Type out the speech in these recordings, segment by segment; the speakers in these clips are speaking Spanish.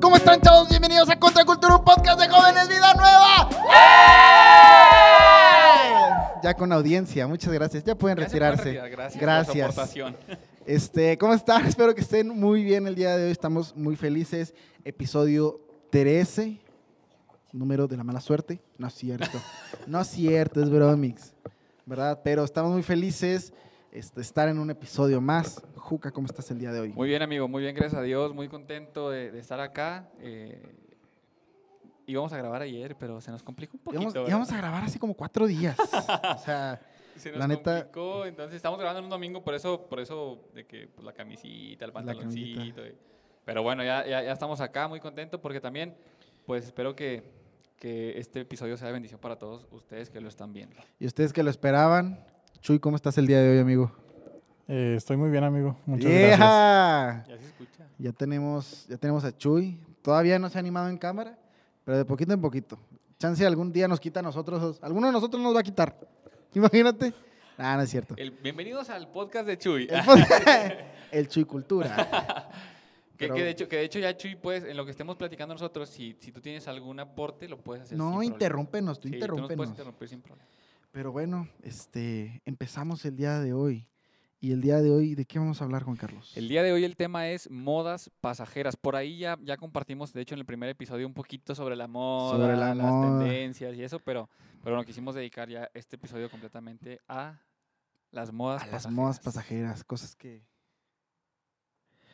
¿Cómo están, chavos? Bienvenidos a Contracultura, un podcast de jóvenes Vida Nueva. Ya con audiencia, muchas gracias. Ya pueden pueden retirarse. retirar, Gracias. Gracias. Por su. Este, ¿cómo están? Espero que estén muy bien el día de hoy. Estamos muy felices. Episodio 13, número de la mala suerte. No es cierto. no es cierto, es bromix. ¿Verdad? Pero estamos muy felices este, estar en un episodio más. Juca, ¿cómo estás el día de hoy? Muy bien, amigo. Muy bien, gracias a Dios. Muy contento de, de estar acá. Eh, íbamos a grabar ayer, pero se nos complicó un poquito. Íbamos, íbamos a grabar hace como cuatro días. o sea, Se nos la neta- complicó, entonces estamos grabando en un domingo, por eso, por eso de que pues, la camisita, el pantaloncito. y- pero bueno, ya, ya, ya estamos acá, muy contentos, porque también, pues espero que, que este episodio sea de bendición para todos ustedes que lo están viendo. y ustedes que lo esperaban. Chuy, ¿cómo estás el día de hoy, amigo? Eh, estoy muy bien, amigo. Muchas gracias. ¡Vieja! Ya se escucha. Ya tenemos, ya tenemos a Chuy. Todavía no se ha animado en cámara, pero de poquito en poquito. Chance algún día nos quita a nosotros. Alguno de nosotros nos va a quitar. Imagínate. Ah, no es cierto. El- bienvenidos al podcast de Chuy. El, Chuy Cultura. Que, Pero- que de hecho, que de hecho ya Chuy, pues, en lo que estemos platicando nosotros, si, si tú tienes algún aporte, lo puedes hacer. sin No, problema. interrúmpenos, tú Sí, Tú nos interrúmpenos. puedes interrumpir sin problema. Pero bueno, este, empezamos el día de hoy. Y el día de hoy, ¿de qué vamos a hablar, Juan Carlos? El día de hoy el tema es modas pasajeras. Por ahí ya, ya compartimos, de hecho, en el primer episodio un poquito sobre la moda, Sobre la las moda. tendencias y eso, pero, pero nos quisimos dedicar ya este episodio completamente a las modas a las modas pasajeras, cosas que...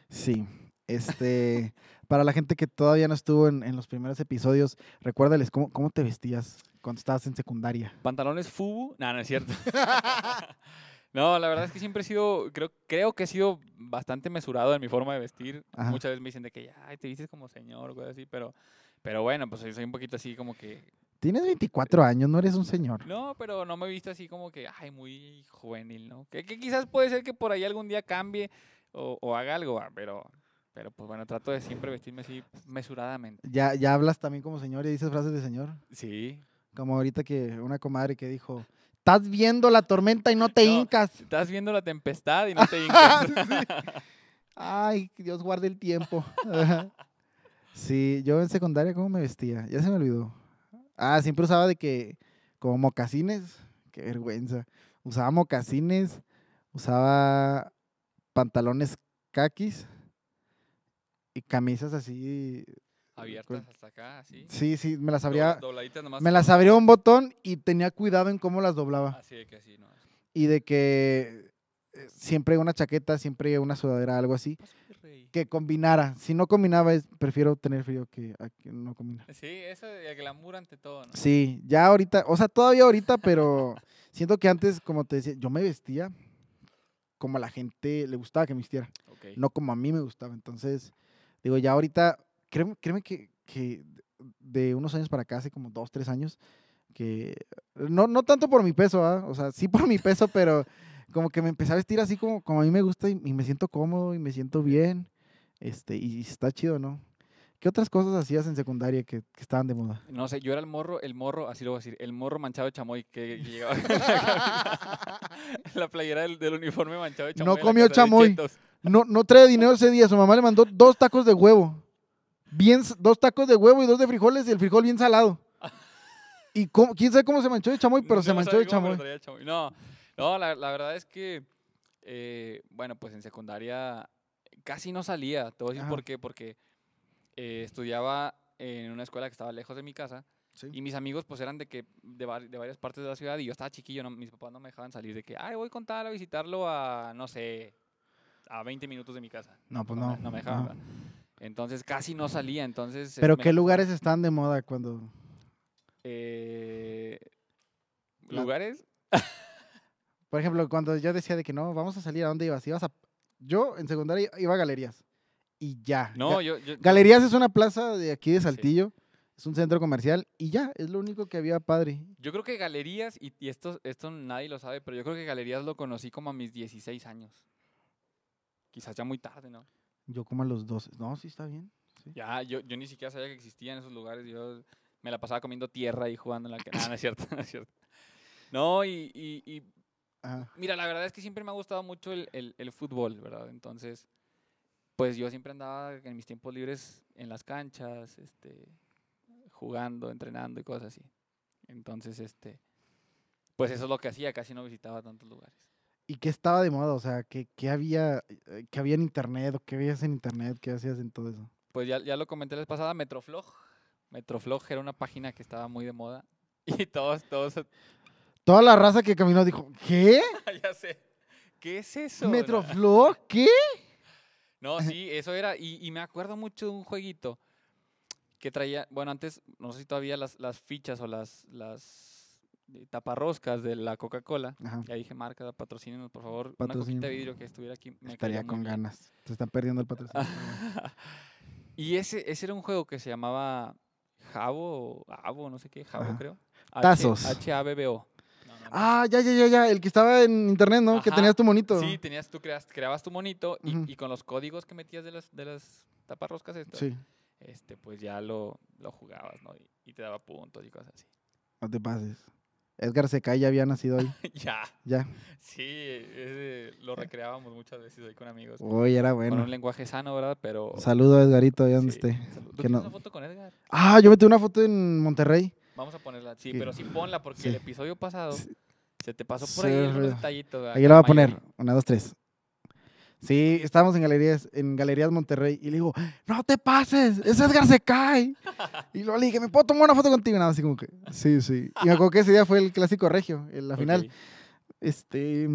Sí, este, para la gente que todavía no estuvo en, en los primeros episodios, recuérdales cómo, cómo te vestías cuando estabas en secundaria. Pantalones FUBU. No, no es cierto. no, la verdad es que siempre he sido, creo, creo que he sido bastante mesurado en mi forma de vestir. Ajá. Muchas veces me dicen de que, ay, te vistes como señor o cosas así, pero, pero bueno, pues soy, un poquito así como que, Tienes 24 años, no eres un señor. no, pero no me he visto así como que, ay, muy juvenil, ¿no? Que, que quizás puede ser que por ahí algún día cambie o, o haga algo, ah, pero, pero pues bueno, trato de siempre vestirme así mesuradamente. Ya, ya hablas también como señor y dices frases de señor. Sí. Como ahorita que una comadre que dijo, estás viendo la tormenta y no te No. hincas. Estás viendo la tempestad y no te hincas. Ay, Dios guarde el tiempo. Sí, yo en secundaria, ¿cómo me vestía? Ya se me olvidó. Ah, siempre usaba de que, como mocasines. Qué vergüenza. Usaba mocasines, usaba pantalones caquis y camisas así. Abiertas hasta acá, así. Sí, sí, me las abría. dobladitas nomás. Me las abría un botón y tenía cuidado en cómo las doblaba. Así de que así, ¿no? Y de que eh, siempre una chaqueta, siempre una sudadera, algo así. Que combinara. Si no combinaba, prefiero tener frío que, a que no combina. Sí, eso de glamour ante todo, ¿no? Sí, ya ahorita, o sea, todavía ahorita, pero siento que antes, como te decía, yo me vestía como a la gente le gustaba que me vistiera, no como a mí me gustaba. Entonces, digo, ya ahorita, créeme, créeme que, que de unos años para acá, hace como dos, tres años, que no, no tanto por mi peso, ¿ah? o sea, sí por mi peso, pero como que me empecé a vestir así como, como a mí me gusta y, y me siento cómodo y me siento bien, este, y está chido, ¿no? ¿Qué otras cosas hacías en secundaria que, que estaban de moda? No sé, yo era el morro, el morro, así lo voy a decir, el morro manchado de chamoy que llegaba la playera del, del uniforme manchado de No chamoy. la comió chamoy. No, no trae dinero ese día, su mamá le mandó dos tacos de huevo, bien, dos tacos de huevo y dos de frijoles y el frijol bien salado. Y cómo- quién sabe cómo se manchó de chamoy, pero No se manchó de chamoy. No, no la, la verdad es que, eh, bueno, pues en secundaria casi no salía. Te voy a decir Ajá. por qué. Porque eh, estudiaba en una escuela que estaba lejos de mi casa. Sí. Y mis amigos, pues, eran de que de, de varias partes de la ciudad y yo estaba chiquillo, no- mis papás no me dejaban salir de que, ay, voy con tal a visitarlo a, no sé, a 20 minutos de mi casa. No, pues no, No me dejaban. no. Entonces casi no salía, entonces... Pero ¿qué lugares estaban de moda cuando...? eh, ¿Lugares? Por ejemplo, cuando yo decía de que no, vamos a salir, ¿a dónde ibas? Ibas a... Yo en secundaria iba a Galerías. Y ya. No, Ga- yo... yo- yo- Galerías es una plaza de aquí de Saltillo. Es un centro comercial. Y ya, es lo único que había padre. Yo creo que Galerías, y, y esto, esto nadie lo sabe, pero yo creo que Galerías lo conocí como a mis 16 años. Quizás ya muy tarde, ¿no? Yo como a los 12. No, sí está bien. sí. Ya, yo, yo ni siquiera sabía que existían esos lugares. Yo me la pasaba comiendo tierra y jugando en la... ca- No, es cierto, no es cierto. No, y, y- mira, la verdad es que siempre me ha gustado mucho el, el- el fútbol, ¿verdad? Entonces, pues yo siempre andaba en mis tiempos libres en las canchas, este, jugando, entrenando y cosas así. Entonces, este, pues eso es lo que hacía, casi no visitaba tantos lugares. ¿Y qué estaba de moda? O sea, ¿qué, qué había, eh, qué había en internet? ¿O qué veías en internet? ¿Qué hacías en todo eso? Pues ya, ya lo comenté la vez pasada, Metroflog. Metroflog era una página que estaba muy de moda. Y todos, todos, Toda la raza que caminó dijo, ¿qué? ya sé. ¿Qué es eso? ¿Metroflog? ¿Qué? No, sí, eso era. Y, y me acuerdo mucho de un jueguito que traía, bueno, antes, no sé si todavía las, las fichas o las, las taparroscas de la Coca-Cola. Ya dije, marca, patrocínenos, por favor. Una Patrocín. coquita de vidrio que estuviera aquí. me estaría con bien. ganas. Se están perdiendo el patrocinio. y ese, ese era un juego que se llamaba Jabo, Abo, no sé qué, Jabo Ajá. creo. Tazos. H-A-B-B-O. ah, ya, ya, ya, ya. El que estaba en internet, ¿no? Que tenías tu monito. Sí, tenías, tú creas, creabas tu monito y, con los códigos que metías de las, de las taparroscas estas, Sí, este, pues ya lo, lo jugabas, ¿no? Y, y te daba puntos y cosas así. no te pases. Edgar Secay ya había nacido ahí. ya, Ya. sí, ese lo recreábamos muchas veces ahí con amigos. Uy, era Con bueno. un lenguaje sano, ¿verdad? Pero... Saludo a Edgarito, donde sí, esté. ¿Tú que no- una foto con Edgar? Ah, yo metí una foto en Monterrey. Vamos a ponerla, sí, pero sí ponla porque sí. el episodio pasado Sí. se te pasó por ahí detallitos. ¿verdad? Ahí la voy a poner. Una, dos, tres. Sí, estábamos en galerías, en Galerías Monterrey. Y le digo, no te pases, ese Edgar se cae. Y luego le dije, ¿me puedo tomar una foto contigo? Y nada, así como que, sí, sí. Y me acuerdo que ese día fue el clásico regio, en la final. Ok. Este,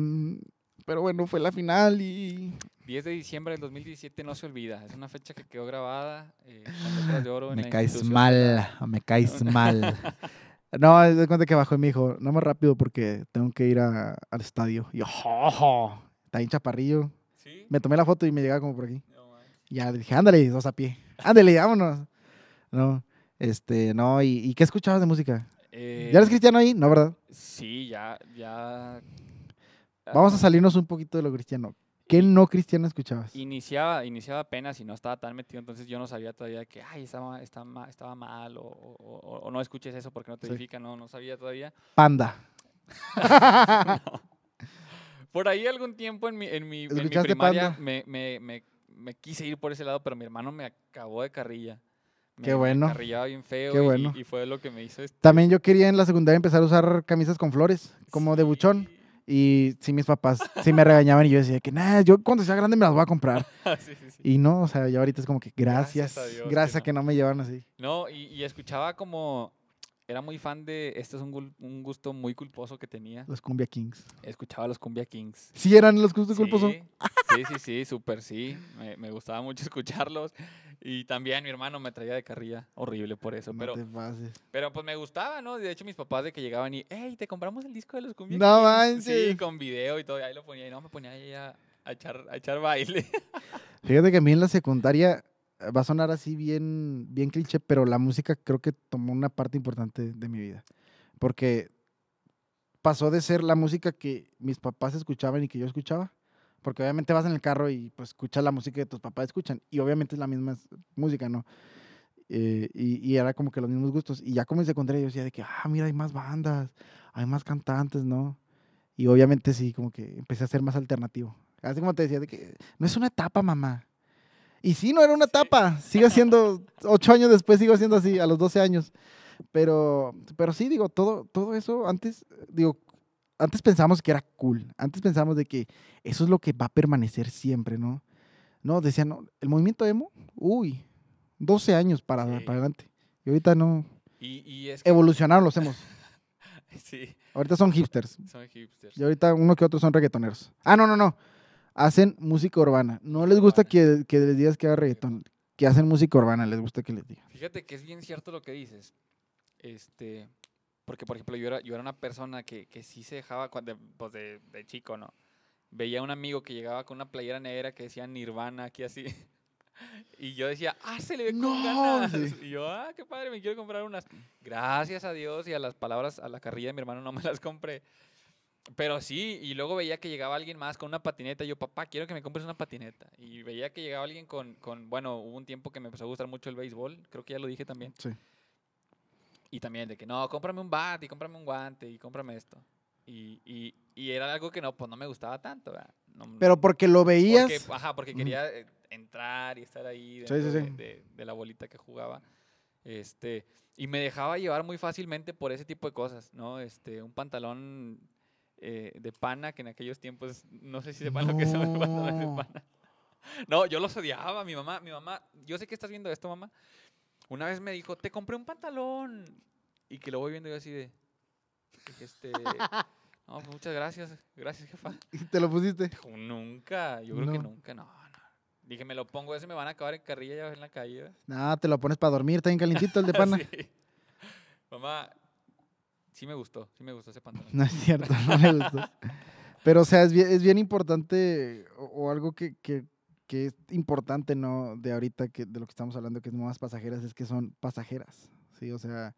pero bueno, fue la final y 10 de diciembre del 2017 no se olvida. Es una fecha que quedó grabada eh, con letras de oro en me la caes mal, me caes mal. No, de cuenta que bajó y me dijo, no más rápido porque tengo que ir a- al estadio. Y yo, está bien chaparrillo. ¿Sí? Me tomé la foto y me llegaba como por aquí. No. Y ya dije, ándale, dos a pie. Ándale, vámonos. No, este, no, ¿y, y qué escuchabas de música? Eh, ¿Ya eres cristiano ahí? No, ¿verdad? Sí, ya, ya. Vamos a salirnos un poquito de lo cristiano. ¿Qué no cristiano escuchabas? Iniciaba, iniciaba apenas y no estaba tan metido, entonces yo no sabía todavía que, ay, estaba, estaba, estaba mal o, o- no escuches eso porque no te Sí. edifica, no, no sabía todavía. Panda. Por ahí algún tiempo en mi, en mi, en mi ¿Escuchaste primaria me, me, me, me quise ir por ese lado, pero mi hermano me acabó de carrilla. Me, Qué me bueno. carrillaba bien feo Qué bueno. y, fue lo que me hizo... este- También yo quería en la secundaria empezar a usar camisas con flores, como de buchón. Sí. Y sí, mis papás sí me regañaban y yo decía que, nada, yo cuando sea grande me las voy a comprar. Sí, sí, sí. Y no, o sea, ya ahorita es como que gracias, Gracias a Dios gracias que a que no me llevan así. No, y, y escuchaba como... Era muy fan de... Este es un, un gusto muy culposo que tenía. Los Cumbia Kings. Escuchaba los Cumbia Kings. Sí, eran los gustos culposos. Sí, sí, sí, súper sí. Me, me gustaba mucho escucharlos. Y también mi hermano me traía de carrilla. Horrible por eso. No pero, te pases. pero pues me gustaba, ¿no? De hecho, mis papás de que llegaban y, hey, te compramos el disco de los Cumbia No Kings?" Sí, con video y todo. Y ahí lo ponía. Y no, me ponía ahí a, a echar, a echar baile. Fíjate que a mí en la secundaria va a sonar así bien, bien cliché, pero la música creo que tomó una parte importante de mi vida. Porque pasó de ser la música que mis papás escuchaban y que yo escuchaba. Porque obviamente vas en el carro y pues escuchas la música que tus papás escuchan. Y obviamente es la misma música, ¿no? Eh, y, y era como que los mismos gustos. Y ya como en secundaria yo decía de que, ah, mira, hay más bandas, hay más cantantes, ¿no? Y obviamente sí, como que empecé a ser más alternativo. Así como te decía, de que no es una etapa, mamá. Y sí, no era una etapa. Sigue siendo, ocho años después sigo siendo así, a los 12 años. Pero, pero sí, digo, todo, todo eso antes, digo, antes pensábamos que era cool. Antes pensábamos de que eso es lo que va a permanecer siempre, ¿no? No, decían, no, el movimiento emo, uy, 12 años para, Sí. para adelante. Y ahorita no, Y, y es que... evolucionaron los emos. Sí, Ahorita son hipsters. son hipsters. Y ahorita uno que otro son reggaetoneros. Ah, no, no, no. Hacen música urbana. No les gusta que, que les digas que haga reggaetón. Que hacen música urbana, les gusta que les diga. Fíjate que es bien cierto lo que dices. Este, porque, por ejemplo, yo era, yo era una persona que, que sí se dejaba cuando, pues de, de chico, ¿no? Veía a un amigo que llegaba con una playera negra que decía Nirvana aquí así. Y yo decía, ah, se le ve con No, ganas. sí. Y yo, ah, qué padre, me quiero comprar unas. Gracias a Dios y a las palabras, a la carrilla de mi hermano no me las compré. Pero sí, y luego veía que llegaba alguien más con una patineta. Y yo, papá, quiero que me compres una patineta. Y veía que llegaba alguien con, con, bueno, hubo un tiempo que me empezó a gustar mucho el béisbol. Creo que ya lo dije también. Sí. Y también de que, no, cómprame un bat y cómprame un guante y cómprame esto. Y, y, y era algo que no, pues no me gustaba tanto. No- Pero porque lo veías. porque, ajá, porque quería, eh, entrar y estar ahí Sí, dentro sí, de- sí. De, de la bolita que jugaba. Este, y me dejaba llevar muy fácilmente por ese tipo de cosas, ¿no? Este, un pantalón eh, de pana, que en aquellos tiempos, no sé si sepan lo que son los pantalones de No. pana. No, yo los odiaba, mi mamá, mi mamá, yo sé que estás viendo esto, mamá. Una vez me dijo, te compré un pantalón. Y que lo voy viendo yo así de, este, no, pues muchas gracias, gracias, jefa. ¿Y te lo pusiste? Dijo, nunca, yo creo que No. nunca, no, no. Dije, me lo pongo, ese me van a acabar en carrilla ya en la calle. ¿verdad?". No, te lo pones para dormir, está bien calientito el de pana. Sí. Mamá, sí me gustó, sí me gustó ese pantalón. No es cierto, no le gustó. Pero, o sea, es bien, es bien importante, o, o algo que, que- que es importante, ¿no? De ahorita, que, de lo que estamos hablando, que es nuevas pasajeras, es que son pasajeras, ¿sí? O sea,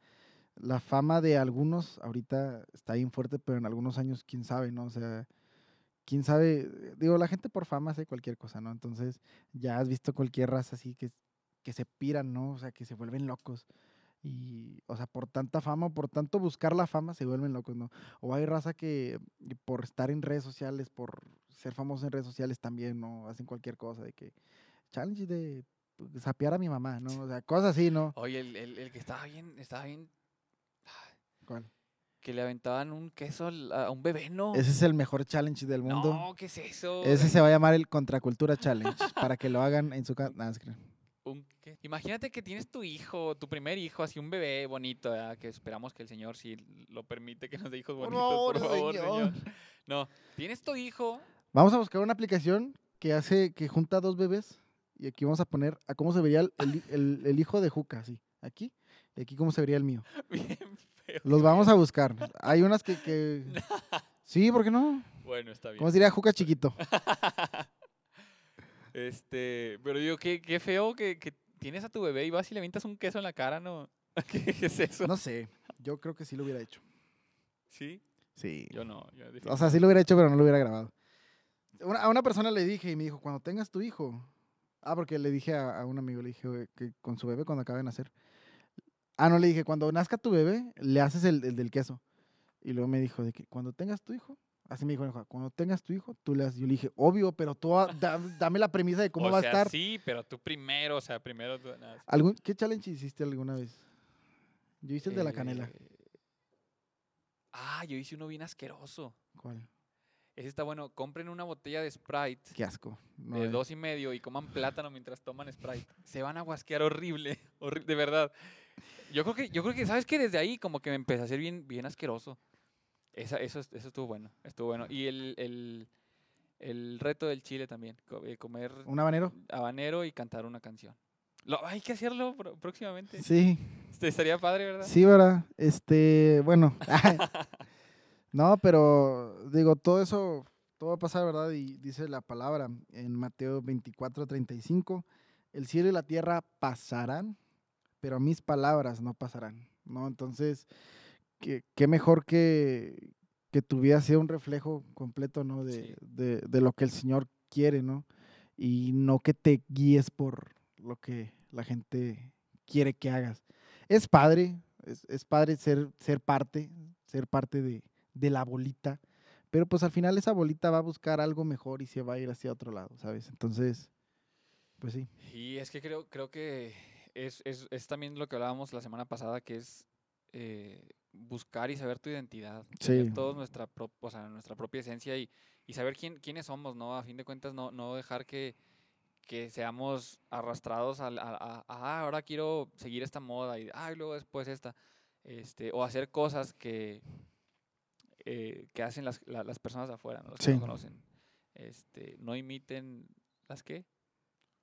la fama de algunos ahorita está bien fuerte, pero en algunos años, quién sabe, ¿no? O sea, quién sabe, digo, la gente por fama hace cualquier cosa, ¿no? Entonces, ya has visto cualquier raza así que, que se piran, ¿no? O sea, que se vuelven locos. Y, o sea, por tanta fama, por tanto buscar la fama, se vuelven locos, ¿no? O hay raza que por estar en redes sociales, por ser famoso en redes sociales también, ¿no? Hacen cualquier cosa de que challenge de pues, sapear a mi mamá, ¿no? O sea, cosas así, ¿no? Oye, el, el- el que estaba bien, estaba bien, ¿Cuál? que le aventaban un queso a un bebé, ¿no? Ese es el mejor challenge del mundo. No, ¿qué es eso? Ese se va a llamar el Contracultura Challenge, para que lo hagan en su casa. Un- ¿qué? Imagínate que tienes tu hijo, tu primer hijo, así un bebé bonito, ¿verdad? que esperamos que el Señor, si lo permite, que nos dé hijos Por bonitos, por favor, favor, Señor. Señor. No, tienes tu hijo, Vamos a buscar una aplicación que hace, que junta dos bebés, y aquí vamos a poner a cómo se vería el, el hi- el- el hijo de Juca, así, aquí, y aquí cómo se vería el mío. bien feo. Los vamos a buscar. Hay unas que... que... Sí, ¿por qué no? Bueno, está bien. ¿Cómo se diría Juca chiquito? Este, pero digo, qué, qué feo que, que tienes a tu bebé y vas y le avientas un queso en la cara, ¿no? ¿Qué es eso? No sé, yo creo que sí lo hubiera hecho. ¿Sí? Sí. Yo no. yo O sea, sí lo hubiera hecho, pero no lo hubiera grabado. Una- a una persona le dije y me dijo, cuando tengas tu hijo. Ah, porque le dije a, a un amigo, le dije "Oye, que con su bebé cuando acabe de nacer. Ah, no, le dije, cuando nazca tu bebé, le haces el, el del queso. Y luego me dijo, de que cuando tengas tu hijo, así me dijo, "Hijo, cuando tengas tu hijo, tú le haces. Yo le dije, obvio, pero tú a- da- dame la premisa de cómo o va sea, a estar. Sí, pero tú primero, o sea, primero tú. sí. ¿Algún, ¿Qué challenge hiciste alguna vez? Yo hice el de la Eh, canela. Ah, yo hice uno bien asqueroso. ¿Cuál? Ese está bueno. Compren una botella de Sprite Qué asco. No, de eh. dos y medio y coman plátano mientras toman Sprite. Se van a guasquear horrible, horri- de verdad. Yo creo que, yo creo que, ¿sabes qué? Desde ahí como que me empecé a hacer bien, bien asqueroso. Esa, eso, es- eso estuvo bueno, estuvo bueno. Y el, el, el reto del chile también, eh, comer ¿Un habanero? habanero y cantar una canción. Lo, hay que hacerlo pro- próximamente. Sí. Este, Estaría padre, ¿verdad? Sí, ¿verdad? Este, bueno. no, pero digo, todo eso, todo va a pasar, ¿verdad? Y dice la palabra en Mateo 24, 35, el cielo y la tierra pasarán, pero mis palabras no pasarán, ¿no? Entonces, qué, qué mejor que, que tu vida sea un reflejo completo, ¿no? De, Sí. de, de lo que el Señor quiere, ¿no? Y no que te guíes por lo que la gente quiere que hagas es padre, es, es padre ser, ser parte, ser parte de, de la bolita, pero pues al final esa bolita va a buscar algo mejor y se va a ir hacia otro lado, ¿sabes? Entonces, pues sí. Y es que creo, creo que es, es, es también lo que hablábamos la semana pasada, que es eh, buscar y saber tu identidad. Sí. todos nuestra, pro- o sea, nuestra propia esencia y, y saber quién, quiénes somos, ¿no? A fin de cuentas, no, no dejar que, que seamos arrastrados a, a- ah, ahora quiero seguir esta moda y, ah, y luego después esta. Este, o hacer cosas que, eh, que hacen las, la- las personas de afuera, ¿no? Los que no conocen. Este, no imiten las qué?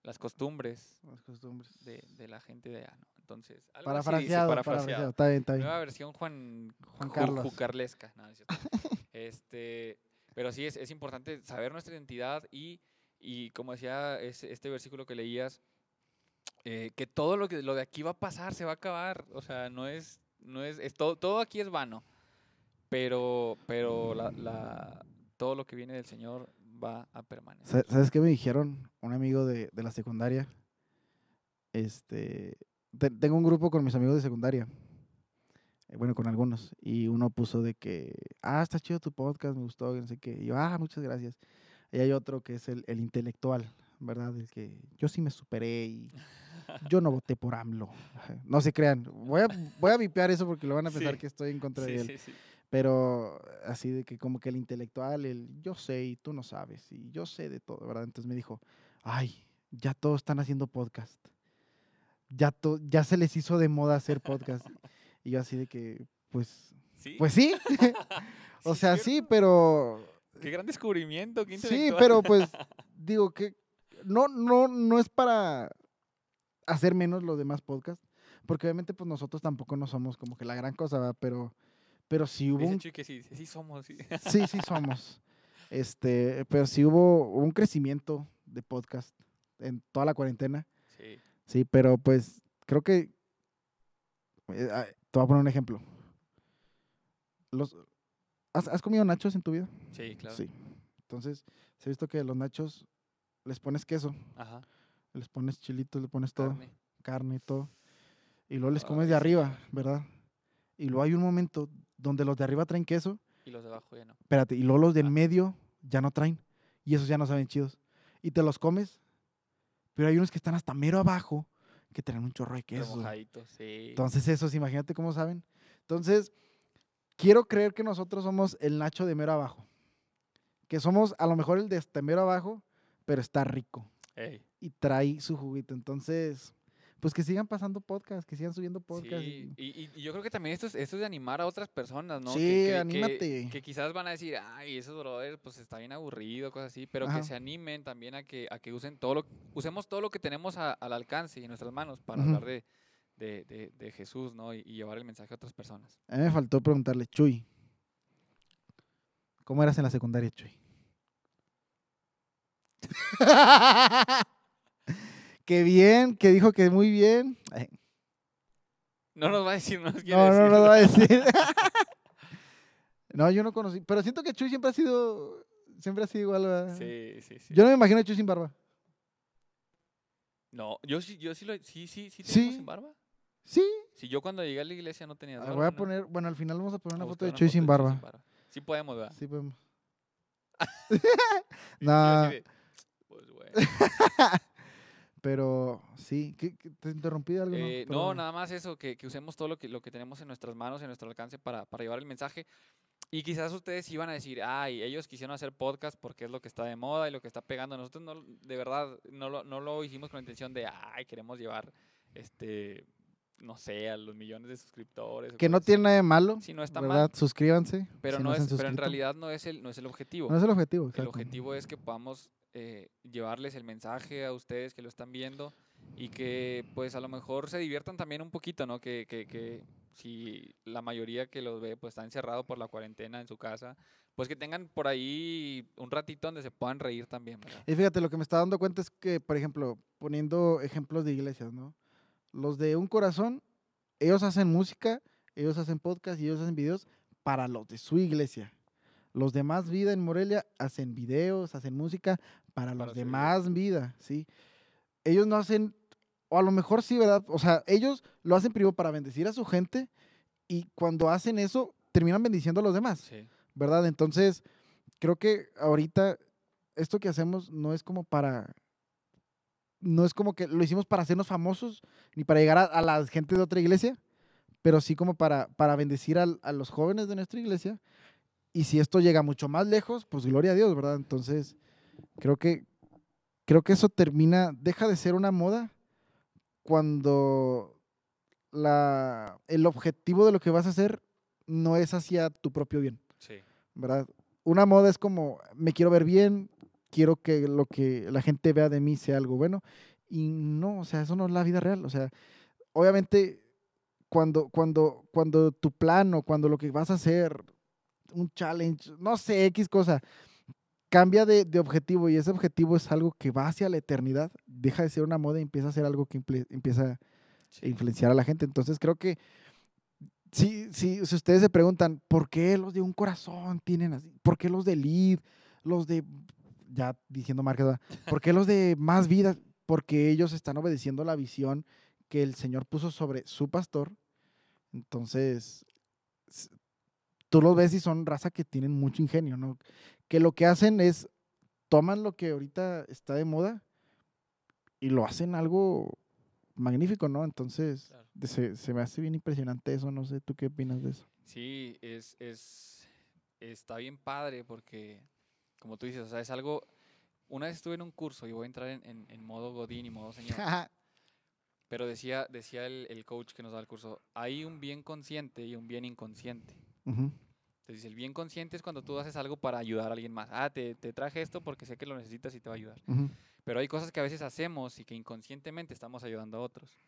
Las costumbres Las costumbres. de, de la gente de allá, ¿no? Entonces, algo así dice, Parafraseado, parafraseado. Está bien, está bien. Nueva versión Juan, Juan Ju- Carlos. Jucarlesca. No, es este, pero sí, es, es importante saber nuestra identidad y, y como decía ese- este versículo que leías, eh, que todo lo, que, lo de aquí va a pasar, se va a acabar. O sea, no es, no es, es todo, todo aquí es vano. Pero, pero la, la- todo lo que viene del Señor va a permanecer. Sa- ¿Sabes qué me dijeron? Un amigo de, de la secundaria. Este. Te- tengo un grupo con mis amigos de secundaria. eh, Bueno, con algunos. Y uno puso de que, ah, está chido tu podcast, me gustó, y no sé qué. Y yo, ah, muchas gracias. Y hay otro que es el, el intelectual. ¿verdad? El que yo sí me superé y yo no voté por AMLO. No se crean. Voy a, voy a vipear eso porque lo van a pensar Sí. que estoy en contra Sí, de él. sí, sí. Pero así de que como que el intelectual, el yo sé y tú no sabes, y yo sé de todo, ¿verdad? Entonces me dijo, ay, ya todos están haciendo podcast. Ya, to- ya se les hizo de moda hacer podcast. y yo así de que, pues, Sí, pues sí. o sea, sí, pero... Qué gran descubrimiento, qué Sí, pero pues, digo que no, no, no es para hacer menos los demás podcasts, porque obviamente pues nosotros tampoco no somos como que la gran cosa, ¿verdad? Pero, pero sí hubo un que sí, sí somos. Sí. Sí, sí somos. Este, pero sí hubo un crecimiento de podcast en toda la cuarentena. Sí. Sí, pero pues creo que eh, ah, te voy a poner un ejemplo. Los, ¿has, has comido nachos en tu vida? Sí, claro. Sí. Entonces, se ha visto que los nachos les pones queso, Ajá. les pones chilitos, le pones todo, Carne. carne y todo. Y luego les comes de arriba. ¿verdad? Y luego hay un momento donde los de arriba traen queso Y los de abajo ya no. Espérate, y luego los del Ah. medio ya no traen. Y esos ya no saben chidos. Y te los comes. Pero hay unos que están hasta mero abajo que traen un chorro de queso. Sí. Entonces, esos, imagínate cómo saben. Entonces, quiero creer que nosotros somos el Nacho de mero abajo. Que somos a lo mejor el de hasta mero abajo, pero está rico. Ey, Y trae su juguito. Entonces, pues que sigan pasando podcasts, que sigan subiendo podcasts. sí. y- Y, y- y yo creo que también esto es, esto es de animar a otras personas, ¿no? Sí, Que- que- anímate. Que, quizás van a decir, ay, esos brothers, pues está bien aburrido, cosas así, pero Ajá. que se animen también a que, a que usen todo lo, usemos todo lo que tenemos a- al alcance y en nuestras manos para hablar de, de, de- de Jesús, ¿no? Y, y llevar el mensaje a otras personas. A mí me faltó preguntarle, Chuy, ¿cómo eras en la secundaria, Chuy? Qué bien, que dijo que muy bien. Ay, No nos va a decir, no nos quiere No, no, decir. no lo va a decir. no, yo no conocí, pero siento que Chuy siempre ha sido, siempre ha sido igual. ¿verdad? Sí, sí, sí. Yo no me imagino a Chuy sin barba. No, yo sí, yo sí lo, sí, sí, sí, Sí. sin barba. Sí. Si yo cuando llegué a la iglesia no tenía Ah, barba. voy a ¿no? poner, bueno, al final vamos a poner A una foto de Chuy sin barba. Sí podemos, ¿verdad? Sí, podemos. No, Pues bueno. Pero sí, ¿qué, qué- te interrumpí de algo? no? Eh, no, Perdón. nada más eso, que, que usemos todo lo que, lo que tenemos en nuestras manos, en nuestro alcance para, para llevar el mensaje. Y quizás ustedes iban a decir, ay, ellos quisieron hacer podcast porque es lo que está de moda y lo que está pegando. Nosotros no, de verdad no lo, no lo hicimos con la intención de, ay, queremos llevar, este, no sé, a los millones de suscriptores. Que no cosas así". tiene nada de malo, Sí, no está ¿verdad? mal, Suscríbanse. pero, si no han es, pero en realidad no es el, no es el objetivo. No es el objetivo, El exacto. objetivo es que podamos eh, llevarles el mensaje a ustedes que lo están viendo y que pues a lo mejor se diviertan también un poquito, ¿no? Que, que, que si la mayoría que los ve pues está encerrado por la cuarentena en su casa, pues que tengan por ahí un ratito donde se puedan reír también, ¿verdad? Y fíjate, lo que me está dando cuenta es que, por ejemplo, poniendo ejemplos de iglesias, ¿no? Los de Un Corazón, ellos hacen música, ellos hacen podcast y ellos hacen videos para los de su iglesia. Los de Más Vida en Morelia hacen videos, hacen música para los Para de su Más Vida, ¿sí? Ellos no hacen, o a lo mejor sí, ¿verdad? O sea, ellos lo hacen primero para bendecir a su gente y cuando hacen eso, terminan bendiciendo a los demás. Sí. ¿verdad? Entonces, creo que ahorita esto que hacemos no es como para, no es como que lo hicimos para hacernos famosos, ni para llegar a, a la gente de otra iglesia, pero sí como para, para bendecir al- a los jóvenes de nuestra iglesia. Y si esto llega mucho más lejos, pues gloria a Dios, ¿verdad? Entonces, creo que, creo que eso termina, deja de ser una moda cuando la, el objetivo de lo que vas a hacer no es hacia tu propio bien. Sí. ¿verdad? Una moda es como, me quiero ver bien, quiero que lo que la gente vea de mí sea algo bueno. Y no, o sea, eso no es la vida real. O sea, obviamente, cuando, cuando, cuando tu plan o cuando lo que vas a hacer, un challenge, no sé, X cosa, cambia de, de objetivo y ese objetivo es algo que va hacia la eternidad, deja de ser una moda y empieza a ser algo que empieza a influenciar a la gente. Entonces creo que si, si, si ustedes se preguntan, ¿por qué los de un corazón tienen así? ¿Por qué los de lead? Los de, ya diciendo marcas. ¿por qué los de más vida? Porque ellos están obedeciendo la visión que el Señor puso sobre su pastor. Entonces, tú los ves y son raza que tienen mucho ingenio, ¿no? Que lo que hacen es, toman lo que ahorita está de moda y lo hacen algo magnífico, ¿no? Entonces, Claro. se, se me hace bien impresionante eso, no sé, ¿tú qué opinas de eso? Sí, es, es, está bien padre porque, como tú dices, o sea, es algo... Una vez estuve en un curso y voy a entrar en, en- en modo Godín y modo señor, pero decía, decía el, el coach que nos da el curso, hay un bien consciente y un bien inconsciente. Ujú, Entonces, el bien consciente es cuando tú haces algo para ayudar a alguien más. Ah, te, te traje esto porque sé que lo necesitas y te va a ayudar. Pero hay cosas que a veces hacemos y que inconscientemente estamos ayudando a otros.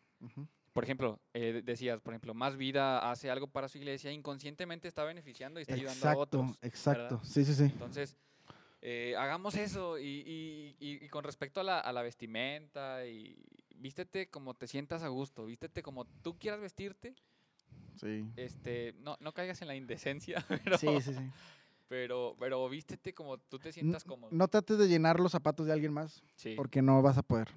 Por ejemplo, eh, de- decías, por ejemplo, Más Vida hace algo para su iglesia, inconscientemente está beneficiando y está ayudando a Exacto, otros. exacto, ¿verdad? sí, sí, sí. Entonces, eh, hagamos eso y, y- y- y con respecto a la, a la vestimenta y vístete como te sientas a gusto, vístete como tú quieras vestirte, Sí, este, no, no caigas en la indecencia, pero, sí, sí. sí. pero, pero vístete como tú te sientas cómodo. No trates de llenar los zapatos de alguien más, Sí, porque no vas a poder.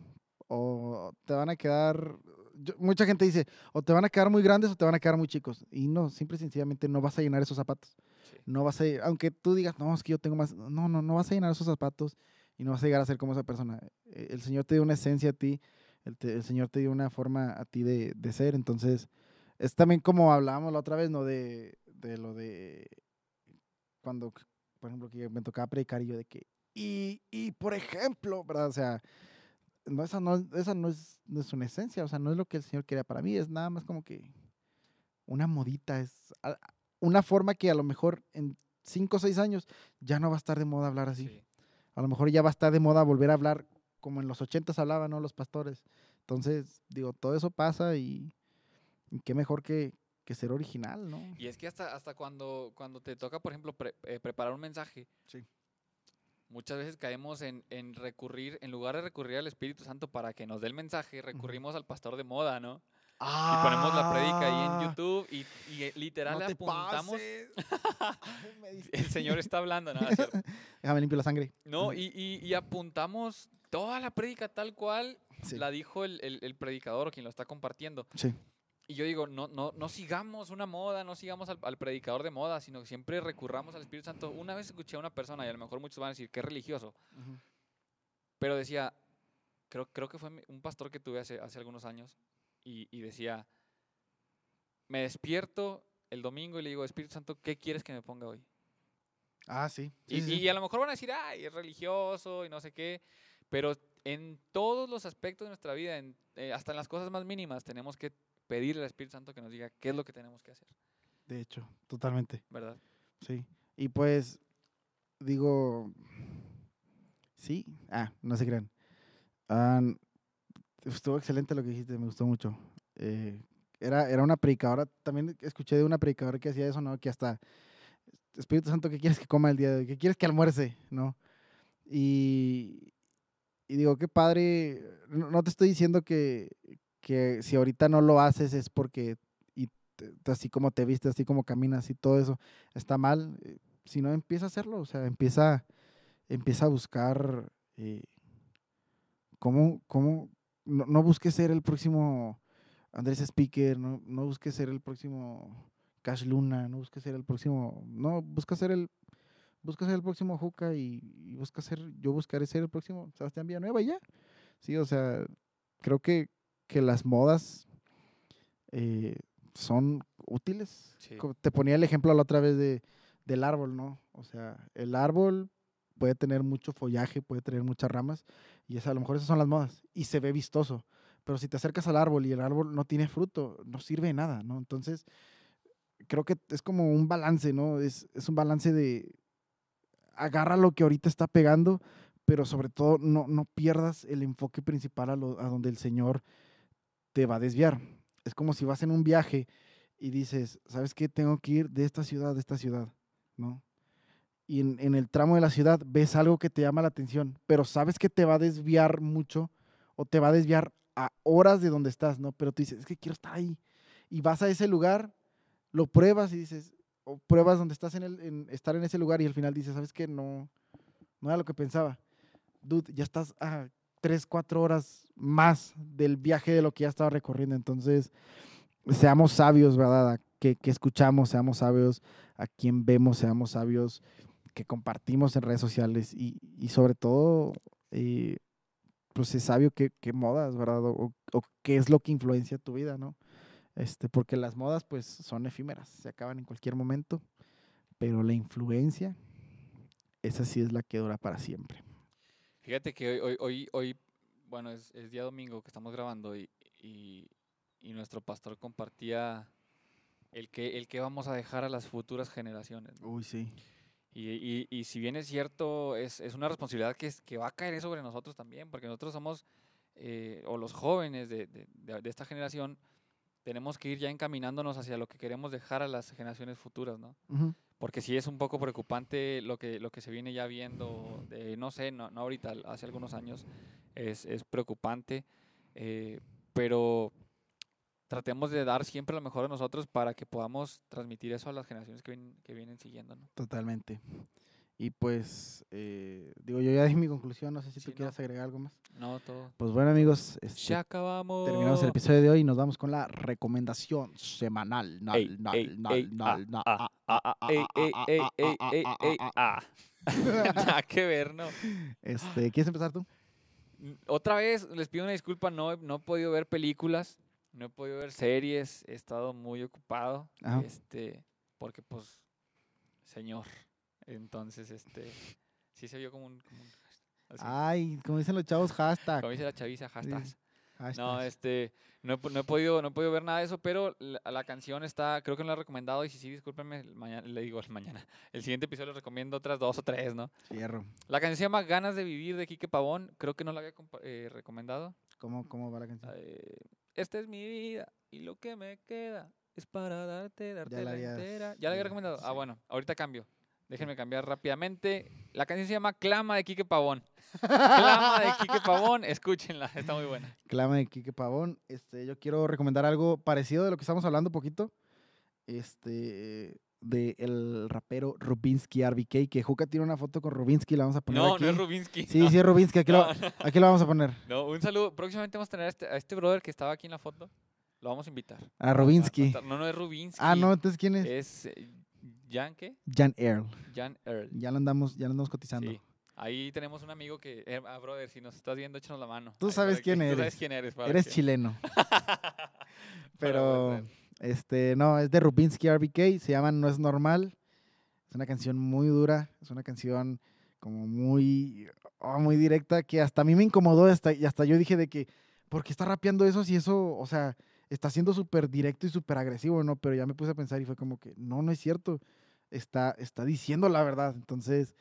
O te van a quedar, yo- mucha gente dice, o te van a quedar muy grandes o te van a quedar muy chicos. Y no, simple y sencillamente no vas a llenar esos zapatos. sí. No vas a, aunque tú digas, no, es que yo tengo más, no, no, no vas a llenar esos zapatos y no vas a llegar a ser como esa persona. Eh, El Señor te dio una esencia a ti, el, te- el Señor te dio una forma a ti de, de ser, entonces es también como hablábamos la otra vez, ¿no? De, de lo de cuando, por ejemplo, que me tocaba predicar y yo de que, y, y por ejemplo, ¿verdad? O sea, no, esa, no, esa no, es, no es una esencia, o sea, no es lo que el Señor quería para mí, es nada más como que una modita, es una forma que a lo mejor en cinco o seis años ya no va a estar de moda hablar así. sí. A lo mejor ya va a estar de moda volver a hablar como en los ochentas hablaban, ¿no? Los pastores. Entonces, digo, todo eso pasa y qué mejor que, que ser original, ¿no? Y es que hasta, hasta cuando, cuando te toca, por ejemplo, pre- eh, preparar un mensaje, Sí. muchas veces caemos en, en recurrir, en lugar de recurrir al Espíritu Santo para que nos dé el mensaje, recurrimos al pastor de moda, ¿no? Y ponemos la predica ahí en YouTube y, y, eh, literal Ah, No te apuntamos. El Señor está hablando, nada, ¿cierto? Déjame limpio la sangre. No, y, y- y apuntamos toda la prédica tal cual Sí. la dijo el, el- el predicador o quien lo está compartiendo. Sí. Y yo digo, no, no, no sigamos una moda, no sigamos al, al predicador de moda, sino que siempre recurramos al Espíritu Santo. Una vez escuché a una persona, y a lo mejor muchos van a decir es religioso, Ujú. pero decía, creo, creo que fue un pastor que tuve hace, hace algunos años, y, y decía, me despierto el domingo y le digo, Espíritu Santo, ¿qué quieres que me ponga hoy? Ah, sí. Sí, Y, sí. y a lo mejor van a decir, ay, es religioso y no sé qué, pero en todos los aspectos de nuestra vida, en- eh, hasta en las cosas más mínimas, tenemos que pedirle al Espíritu Santo que nos diga qué es lo que tenemos que hacer, De hecho, totalmente. ¿verdad? Sí. Y pues, digo, sí. Ah, no se crean. Estuvo excelente lo que dijiste, me gustó mucho. Eh, era, era una predicadora, también escuché de una predicadora que hacía eso, ¿no? Que hasta, Espíritu Santo, ¿qué quieres que coma el día de hoy? ¿Qué quieres que almuerce? ¿No? Y, y digo, qué padre, no, no te estoy diciendo que, que si ahorita no lo haces es porque, y así como te vistes, así como caminas y todo eso, está mal. eh, Si no, empieza a hacerlo, o sea, empieza, empieza a buscar eh, cómo, cómo, no, no busques ser el próximo Andrés Speaker, no, no busques ser el próximo Cash Luna, no busques ser el próximo, no, busca ser el, busca ser el próximo Juca y, y busca ser, yo buscaré ser el próximo Sebastián Villanueva y ya. Sí, o sea, creo que, que las modas eh, son útiles. Sí. Te ponía el ejemplo la otra vez de, del árbol, ¿no? O sea, el árbol puede tener mucho follaje, puede tener muchas ramas, y esa, a lo mejor esas son las modas, y se ve vistoso. Pero si te acercas al árbol y el árbol no tiene fruto, no sirve de nada, ¿no? Entonces, creo que es como un balance, ¿no? Es, es un balance de agarra lo que ahorita está pegando, pero sobre todo no, no pierdas el enfoque principal a, lo- a donde el Señor te va a desviar. Es como si vas en un viaje y dices, ¿sabes qué? Tengo que ir de esta ciudad a esta ciudad, ¿no? Y en, el tramo de la ciudad ves algo que te llama la atención, pero sabes que te va a desviar mucho o te va a desviar a horas de donde estás, ¿no? Pero tú dices, es que quiero estar ahí. Y vas a ese lugar, lo pruebas y dices, o pruebas donde estás en, el, en estar en ese lugar y al final dices, ¿sabes qué? No, no era lo que pensaba. Dude, ya estás tres, cuatro horas más del viaje de lo que ya estaba recorriendo. Entonces, seamos sabios, ¿verdad? Que, escuchamos, seamos sabios a quien vemos, seamos sabios que compartimos en redes sociales y, sobre todo, eh, pues es sabio qué, modas, ¿verdad? O, o qué es lo que influencia tu vida, ¿no? Este, porque las modas pues son efímeras, se acaban en cualquier momento, pero la influencia, esa sí es la que dura para siempre. Fíjate que hoy, hoy, hoy, hoy bueno, es, es día domingo que estamos grabando y, y, y nuestro pastor compartía el que, el que vamos a dejar a las futuras generaciones. ¿no? Uy, sí. Y, y- y si bien es cierto, es, es una responsabilidad que, es- que va a caer sobre nosotros también, porque nosotros somos, eh, o los jóvenes de, de- de- de esta generación, tenemos que ir ya encaminándonos hacia lo que queremos dejar a las generaciones futuras, ¿no? Ujú. Porque sí es un poco preocupante lo que, lo que se viene ya viendo, de, no sé, no, no ahorita, hace algunos años, es, es preocupante, eh, pero tratemos de dar siempre lo mejor de nosotros para que podamos transmitir eso a las generaciones que, vienen- que vienen siguiendo, ¿no? Totalmente. Y pues, eh, digo, yo ya di mi conclusión, no sé si Sí, tú no. quieras agregar algo más. No, todo. Pues bueno, amigos, este, Ya acabamos. terminamos el episodio de hoy y nos vamos con la recomendación semanal. Nal, nal, nal, nal, ah, ah, ah, ah, ah, ah, ah, ah, ah, ah, ah, ah. Nada que ver, ¿no? Este, ¿quieres empezar tú? Otra vez les pido una disculpa, no, he- no he podido ver películas, no he podido ver series, he estado muy ocupado, Ajá. este, porque pues, señor, entonces, este, sí se vio como un, como un Ay, como dicen los chavos, hashtag. como dice la chaviza. No, hashtag. este, no he, po- no he podido, no he podido ver nada de eso, pero la, la canción está, creo que no la he recomendado y si sí, discúlpenme, mañana, le digo mañana, el siguiente episodio les recomiendo otras dos o tres, ¿no? Cierro. La canción se llama Ganas de Vivir de Quique Pavón, creo que no la había eh, recomendado. ¿Cómo, ¿Cómo va la canción? Eh, esta es mi vida y lo que me queda es para darte, darte la la, habías- entera. ¿Ya la había ya, recomendado? Ah, sí. bueno, ahorita cambio. Déjenme cambiar rápidamente. La canción se llama Clama de Quique Pavón. Clama de Quique Pavón, escúchenla, está muy buena. Clama de Quique Pavón. Este, yo quiero recomendar algo parecido de lo que estamos hablando un poquito. Este, de el rapero Rubinsky RBK, que Juca tiene una foto con Rubinsky, la vamos a poner No, aquí. no es Rubinsky. Sí, no, sí es Rubinsky, aquí, no, lo, no, aquí lo vamos a poner. no, un saludo. Próximamente vamos a tener a este, a este brother que estaba aquí en la foto. Lo vamos a invitar. A Rubinsky. No, no es Rubinsky. Ah, no, entonces ¿quién es? Es eh, Jan, ¿qué? Jan Earl. Jan Earl. Ya lo andamos, ya lo andamos cotizando. Sí. Ahí tenemos un amigo que, eh, ah, brother, si nos estás viendo, échanos la mano. Tú Ahí sabes quién que- Tú eres. sabes quién eres. para Eres que- chileno. Pero, este, no, es de Rubinsky RBK, se llama No es normal. Es una canción muy dura, es una canción como muy, oh, muy directa que hasta a mí me incomodó hasta, y hasta yo dije de que, ¿por qué está rapeando eso si eso, o sea, está siendo súper directo y súper agresivo, ¿no? Pero ya me puse a pensar y fue como que, no, no es cierto. Está, está diciendo la verdad. Entonces,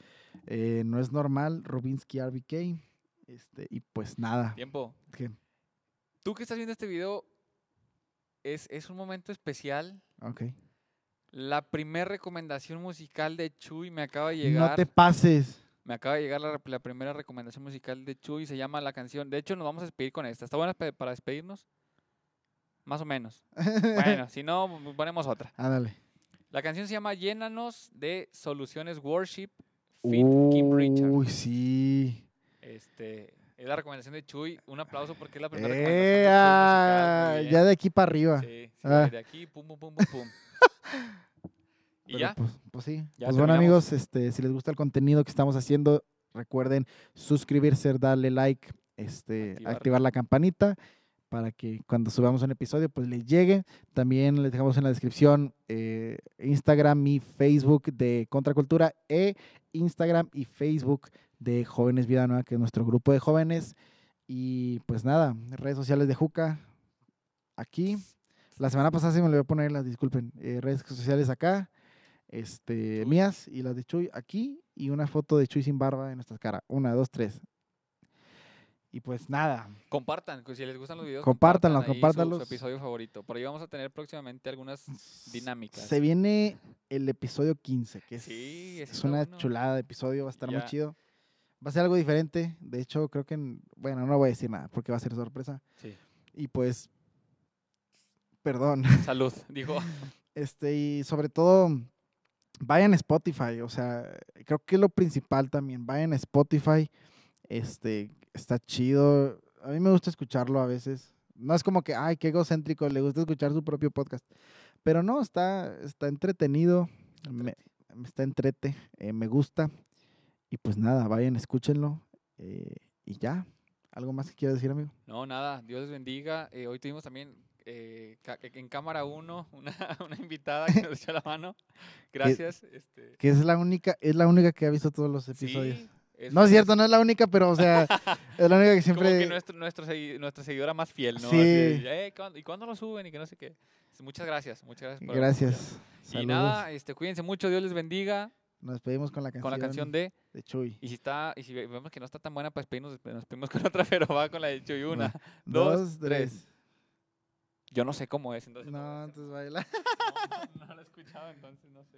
eh, no es normal, Rubinsky RBK. Este, y pues nada. Tiempo. ¿Qué? Tú que estás viendo este video, es, es un momento especial. Ok. La primera recomendación musical de Chuy me acaba de No llegar. te pases. Me acaba de llegar la, la primera recomendación musical de Chuy. Se llama la canción. De hecho, nos vamos a despedir con esta. ¿Está buena para despedirnos? Más o menos. Bueno, si no, ponemos otra. Ándale. La canción se llama Llénanos de Soluciones Worship Fit Kim Richard. Uy, sí. Este, es la recomendación de Chuy. Un aplauso porque es la primera Eh, ah, musical. Ya de aquí para arriba. Sí, sí, Ah. de aquí, pum, pum, pum, pum, pum. y Pero, ya, Pues, pues sí. Ya pues bueno, amigos, este, si les gusta el contenido que estamos haciendo, recuerden suscribirse, darle like, este, Activar. activar la campanita para que cuando subamos un episodio pues les llegue. También les dejamos en la descripción eh, Instagram y Facebook de Contracultura e Instagram y Facebook de Jóvenes Vida Nueva, que es nuestro grupo de jóvenes. Y pues nada, redes sociales de Juca aquí. La semana pasada se me olvidó ponerlas, disculpen. eh, redes sociales acá, este, mías y las de Chuy aquí. Y una foto de Chuy sin barba en nuestras caras. Una, dos, tres. Y pues nada, compartan, que si les gustan los videos, Compártanlos, compartan ahí su- episodio favorito. Por ahí vamos a tener próximamente algunas dinámicas. se viene el episodio 15, que es, Sí, es una bueno. chulada de episodio, va a estar muy chido. Va a ser algo diferente. De hecho, creo que, en- bueno, no voy a decir nada porque va a ser sorpresa. Sí. Y pues, perdón. Salud, dijo. Este, y sobre todo, vayan a Spotify. O sea, creo que lo principal también. Vayan a Spotify. Este, está chido. A mí me gusta escucharlo a veces. No es como que, ay, qué egocéntrico, le gusta escuchar su propio podcast. Pero no, está, está entretenido. Me, está entrete, eh, me gusta. Y pues nada, vayan, escúchenlo. eh, y ya. ¿Algo más que quieras decir, amigo? No, nada, Dios les bendiga. Eh, hoy tuvimos también eh, en cámara uno una, una invitada que nos echó la mano. Gracias. este, Que es la única, es la única que ha visto todos los episodios. sí, es- No es cierto, no es la única, pero o sea, es la única que Como que siempre. nuestro, nuestro segui- nuestra seguidora más fiel, ¿no? Sí. Así, "Eh, ¿cuándo- ¿Y cuándo lo suben? Y que no sé qué. Muchas gracias, muchas gracias. por Gracias. Y nada, este, cuídense mucho, Dios les bendiga Nos despedimos con la canción, con la canción de de Chuy. y si está y si ve- vemos que no está tan buena, pues pedimos, nos pedimos con otra, pero va con la de Chuy una. Dos, Dos, tres. Yo no sé cómo es, entonces No, no, entonces baila. no, no lo he escuchado, entonces no sé.